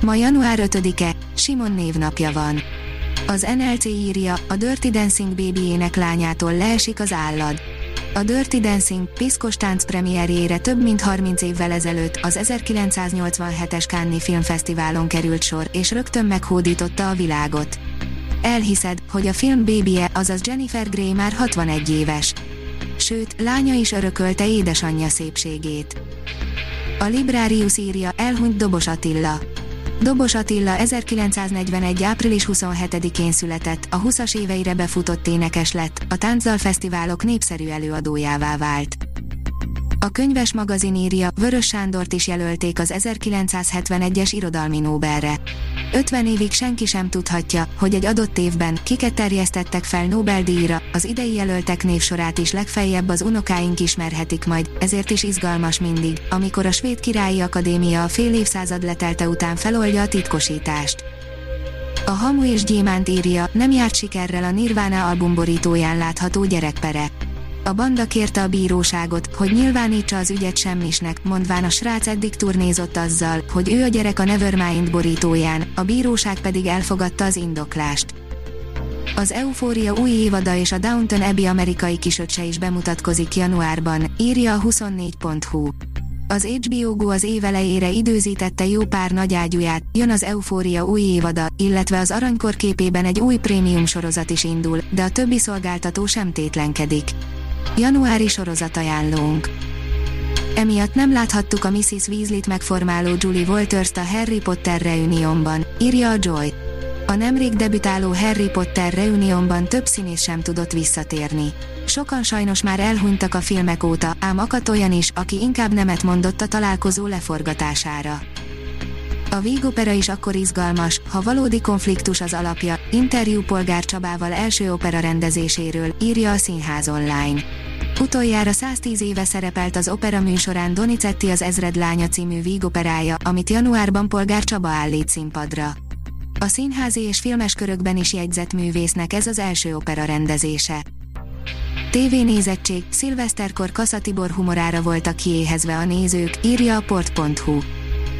Ma január 5-e, Simon névnapja van. Az NLC írja, a Dirty Dancing baby lányától leesik az állad. A Dirty Dancing piszkos tánc premierjére több mint 30 évvel ezelőtt az 1987-es Cannes Filmfesztiválon került sor, és rögtön meghódította a világot. Elhiszed, hogy a film bébie, azaz Jennifer Grey már 61 éves. Sőt, lánya is örökölte édesanyja szépségét. A Librarius írja, elhunyt Dobos Attila. Dobos Attila 1941. április 27-én született, a 20-as éveire befutott énekes lett, a Táncdal Fesztiválok népszerű előadójává vált. A könyves magazin írja, Vörös Sándort is jelölték az 1971-es irodalmi Nobelre. 50 évig senki sem tudhatja, hogy egy adott évben kiket terjesztettek fel Nobel-díjra, az idei jelöltek névsorát is legfeljebb az unokáink ismerhetik majd, ezért is izgalmas mindig, amikor a Svéd Királyi Akadémia a fél évszázad letelte után feloldja a titkosítást. A Hamu és Gyémánt írja, nem járt sikerrel a Nirvana albumborítóján látható gyerekpere. A banda kérte a bíróságot, hogy nyilvánítsa az ügyet semmisnek, mondván a srác eddig turnézott azzal, hogy ő a gyerek a Nevermind borítóján, a bíróság pedig elfogadta az indoklást. Az Eufória új évada és a Downton Abbey amerikai kisöccse is bemutatkozik januárban, írja a 24.hu. Az HBO Go az év elejére időzítette jó pár nagy ágyúját, jön az Eufória új évada, illetve az aranykor képében egy új prémium sorozat is indul, de a többi szolgáltató sem tétlenkedik. Januári ajánlónk. Emiatt nem láthattuk a Mrs. Weasley-t megformáló Julie Walters-t a Harry Potter reuniónban, írja a Joy. A nemrég debütáló Harry Potter reuniónban több színész sem tudott visszatérni. Sokan sajnos már elhunytak a filmek óta, ám akadt olyan is, aki inkább nemet mondott a találkozó leforgatására. A Vígopera is akkor izgalmas, ha valódi konfliktus az alapja, interjú Polgár Csabával első opera rendezéséről, írja a Színház online. Utoljára 110 éve szerepelt az opera műsorán Donizetti az Ezred lánya című vígoperája, amit januárban Polgár Csaba állít színpadra. A színházi és filmes körökben is jegyzett művésznek ez az első opera rendezése. TV nézettség, szilveszterkor Kassa humorára voltak kiéhezve a nézők, írja a port.hu.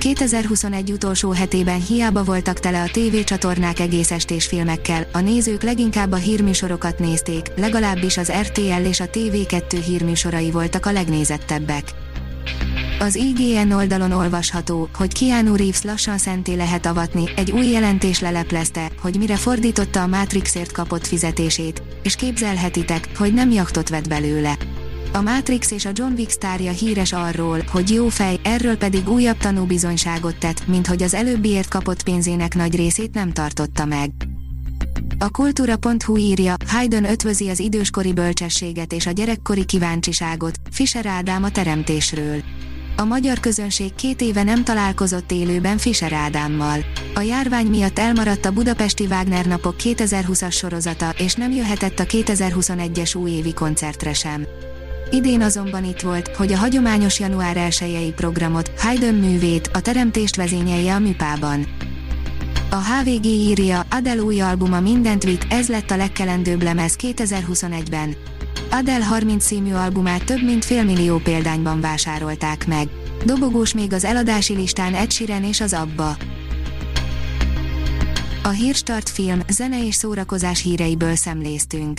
2021 utolsó hetében hiába voltak tele a tévécsatornák egész estés filmekkel, a nézők leginkább a hírműsorokat nézték, legalábbis az RTL és a TV2 hírműsorai voltak a legnézettebbek. Az IGN oldalon olvasható, hogy Keanu Reeves lassan szenté lehet avatni, egy új jelentés leleplezte, hogy mire fordította a Matrixért kapott fizetését, és képzelhetitek, hogy nem jaktot vett belőle. A Matrix és a John Wick sztárja híres arról, hogy jó fej, erről pedig újabb tanúbizonyságot tett, mint hogy az előbbiért kapott pénzének nagy részét nem tartotta meg. A kultúra.hu írja, Haydn ötvözi az időskori bölcsességet és a gyerekkori kíváncsiságot, Fischer Ádám a teremtésről. A magyar közönség két éve nem találkozott élőben Fischer Ádámmal. A járvány miatt elmaradt a Budapesti Wagner napok 2020-as sorozata, és nem jöhetett a 2021-es újévi koncertre sem. Idén azonban itt volt, hogy a hagyományos január 1 programot, Haydn művét, a teremtést vezényelje a műpában. A HVG írja, Adele új albuma mindent vitt, ez lett a legkelendőbb lemez 2021-ben. Adele 30 című albumát több mint félmillió példányban vásárolták meg. Dobogós még az eladási listán Ed Sheeran és az Abba. A Hírstart film, zene és szórakozás híreiből szemléztünk.